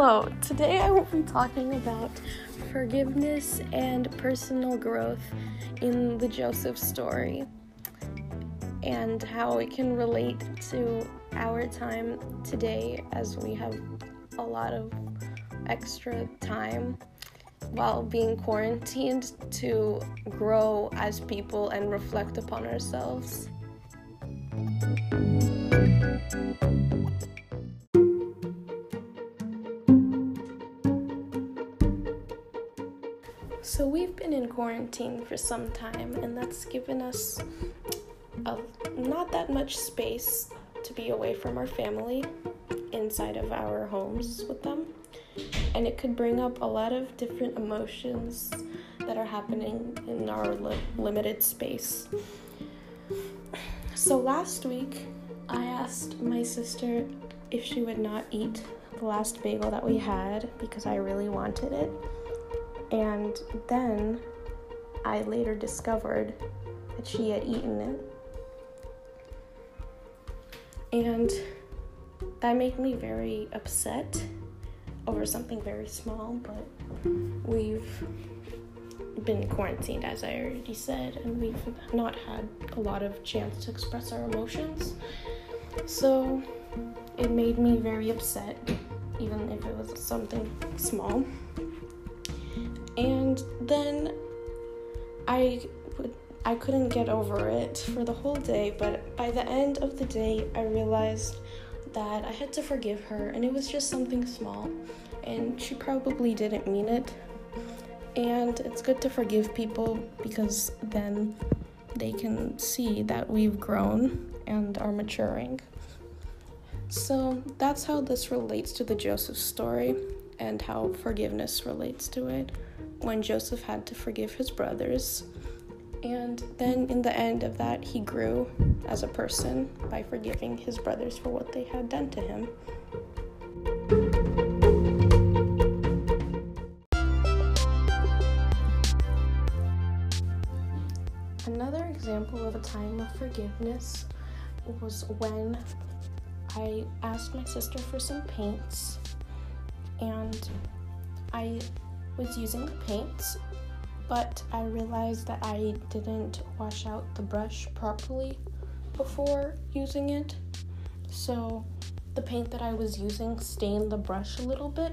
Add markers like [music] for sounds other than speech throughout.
Hello, today I will be talking about forgiveness and personal growth in the Joseph story and how it can relate to our time today as we have a lot of extra time while being quarantined to grow as people and reflect upon ourselves. So, we've been in quarantine for some time, and that's given us a, not that much space to be away from our family inside of our homes with them. And it could bring up a lot of different emotions that are happening in our li- limited space. So, last week, I asked my sister if she would not eat the last bagel that we had because I really wanted it. And then I later discovered that she had eaten it. And that made me very upset over something very small, but we've been quarantined, as I already said, and we've not had a lot of chance to express our emotions. So it made me very upset, even if it was something small. And then I would I couldn't get over it for the whole day, but by the end of the day I realized that I had to forgive her and it was just something small and she probably didn't mean it. And it's good to forgive people because then they can see that we've grown and are maturing. So that's how this relates to the Joseph story and how forgiveness relates to it when Joseph had to forgive his brothers. And then in the end of that, he grew as a person by forgiving his brothers for what they had done to him. Another example of a time of forgiveness was when I asked my sister for some paints and I was using the paints, but I realized that I didn't wash out the brush properly before using it. So the paint that I was using stained the brush a little bit.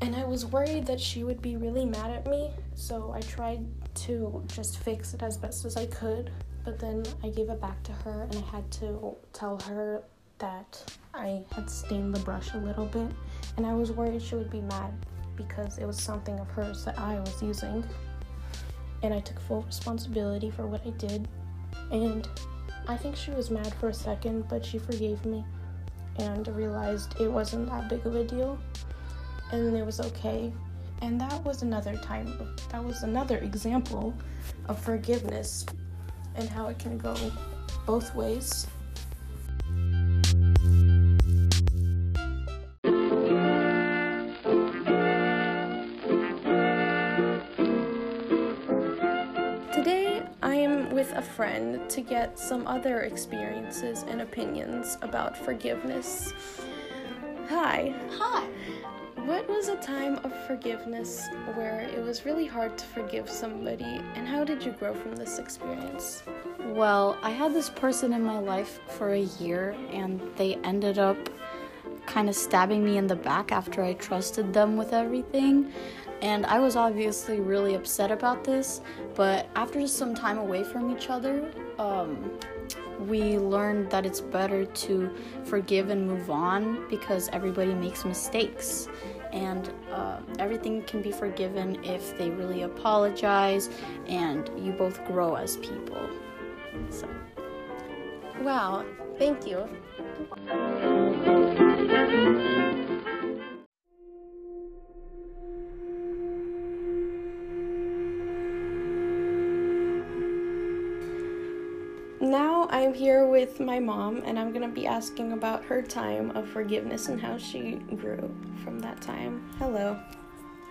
And I was worried that she would be really mad at me, so I tried to just fix it as best as I could. But then I gave it back to her and I had to tell her that I had stained the brush a little bit. And I was worried she would be mad because it was something of hers that I was using. And I took full responsibility for what I did. And I think she was mad for a second, but she forgave me and realized it wasn't that big of a deal and it was okay. And that was another time, that was another example of forgiveness and how it can go both ways. Friend to get some other experiences and opinions about forgiveness. Hi. Hi. What was a time of forgiveness where it was really hard to forgive somebody, and how did you grow from this experience? Well, I had this person in my life for a year, and they ended up kind of stabbing me in the back after I trusted them with everything. And I was obviously really upset about this, but after some time away from each other, um, we learned that it's better to forgive and move on because everybody makes mistakes. And uh, everything can be forgiven if they really apologize and you both grow as people. So. Wow, thank you. I'm here with my mom, and I'm gonna be asking about her time of forgiveness and how she grew from that time. Hello.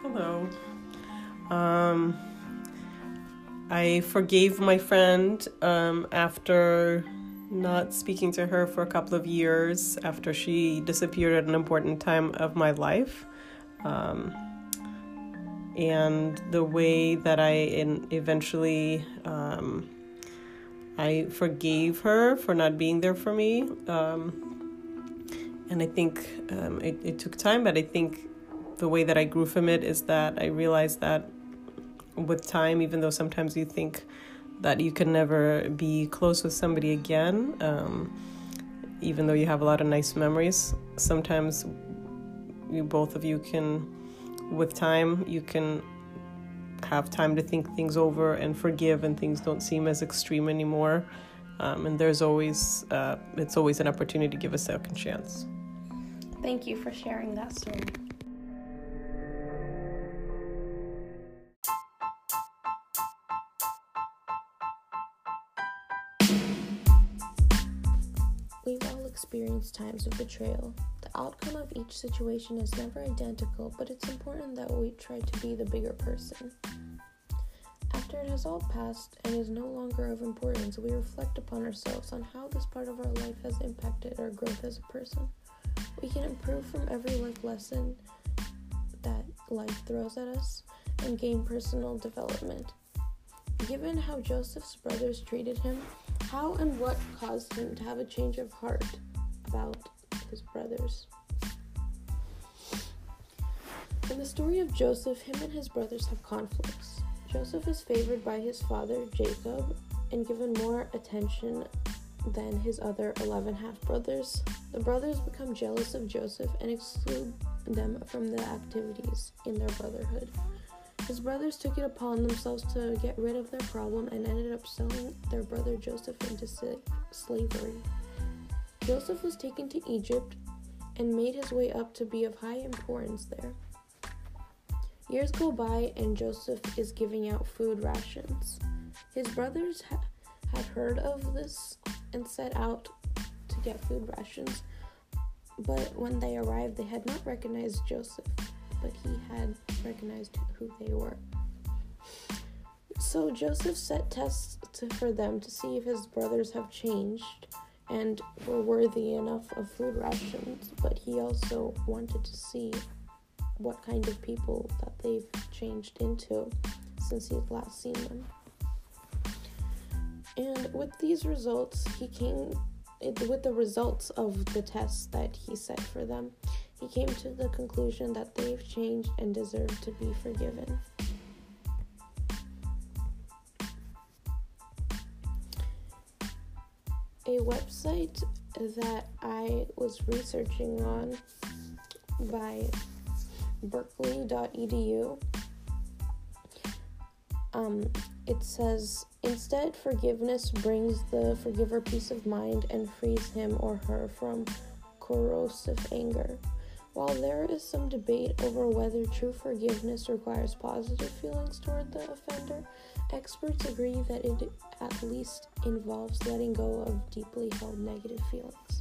Hello. Um, I forgave my friend um, after not speaking to her for a couple of years after she disappeared at an important time of my life. Um, and the way that I eventually um, I forgave her for not being there for me. Um, and I think um, it, it took time, but I think the way that I grew from it is that I realized that with time, even though sometimes you think that you can never be close with somebody again, um, even though you have a lot of nice memories, sometimes you both of you can, with time, you can have time to think things over and forgive, and things don't seem as extreme anymore. Um, and there's always, uh, it's always an opportunity to give a second chance. Thank you for sharing that story. We've experienced times of betrayal. The outcome of each situation is never identical, but it's important that we try to be the bigger person. After it has all passed and is no longer of importance, we reflect upon ourselves on how this part of our life has impacted our growth as a person. We can improve from every life lesson that life throws at us and gain personal development. Given how Joseph's brothers treated him, how and what caused him to have a change of heart about his brothers? In the story of Joseph, him and his brothers have conflicts. Joseph is favored by his father, Jacob, and given more attention than his other 11 half brothers. The brothers become jealous of Joseph and exclude them from the activities in their brotherhood. His brothers took it upon themselves to get rid of their problem and ended up selling their brother Joseph into slavery. Joseph was taken to Egypt and made his way up to be of high importance there. Years go by and Joseph is giving out food rations. His brothers ha- had heard of this and set out to get food rations. But when they arrived, they had not recognized Joseph, but he had recognized who they were. So Joseph set tests to, for them to see if his brothers have changed and were worthy enough of food rations, but he also wanted to see what kind of people that they've changed into since he had last seen them. And with these results, he came with the results of the tests that he set for them, he came to the conclusion that they've changed and deserve to be forgiven. A website that I was researching on by berkeley.edu um, it says instead forgiveness brings the forgiver peace of mind and frees him or her from corrosive anger while there is some debate over whether true forgiveness requires positive feelings toward the offender experts agree that it at least involves letting go of deeply held negative feelings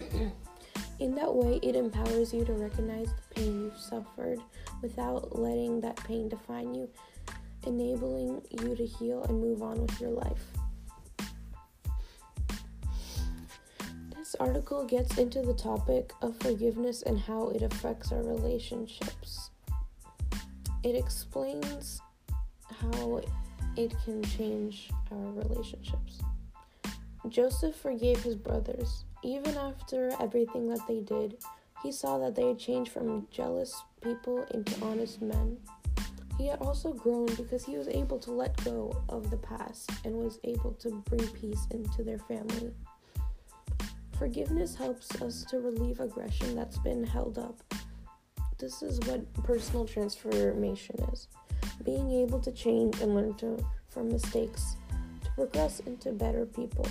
[clears throat] in that way it empowers you to recognize the pain you've suffered without letting that pain define you enabling you to heal and move on with your life. This article gets into the topic of forgiveness and how it affects our relationships. It explains how it can change our relationships. Joseph forgave his brothers. Even after everything that they did, he saw that they had changed from jealous people into honest men. He had also grown because he was able to let go of the past and was able to bring peace into their family. Forgiveness helps us to relieve aggression that's been held up. This is what personal transformation is being able to change and learn to, from mistakes to progress into better people.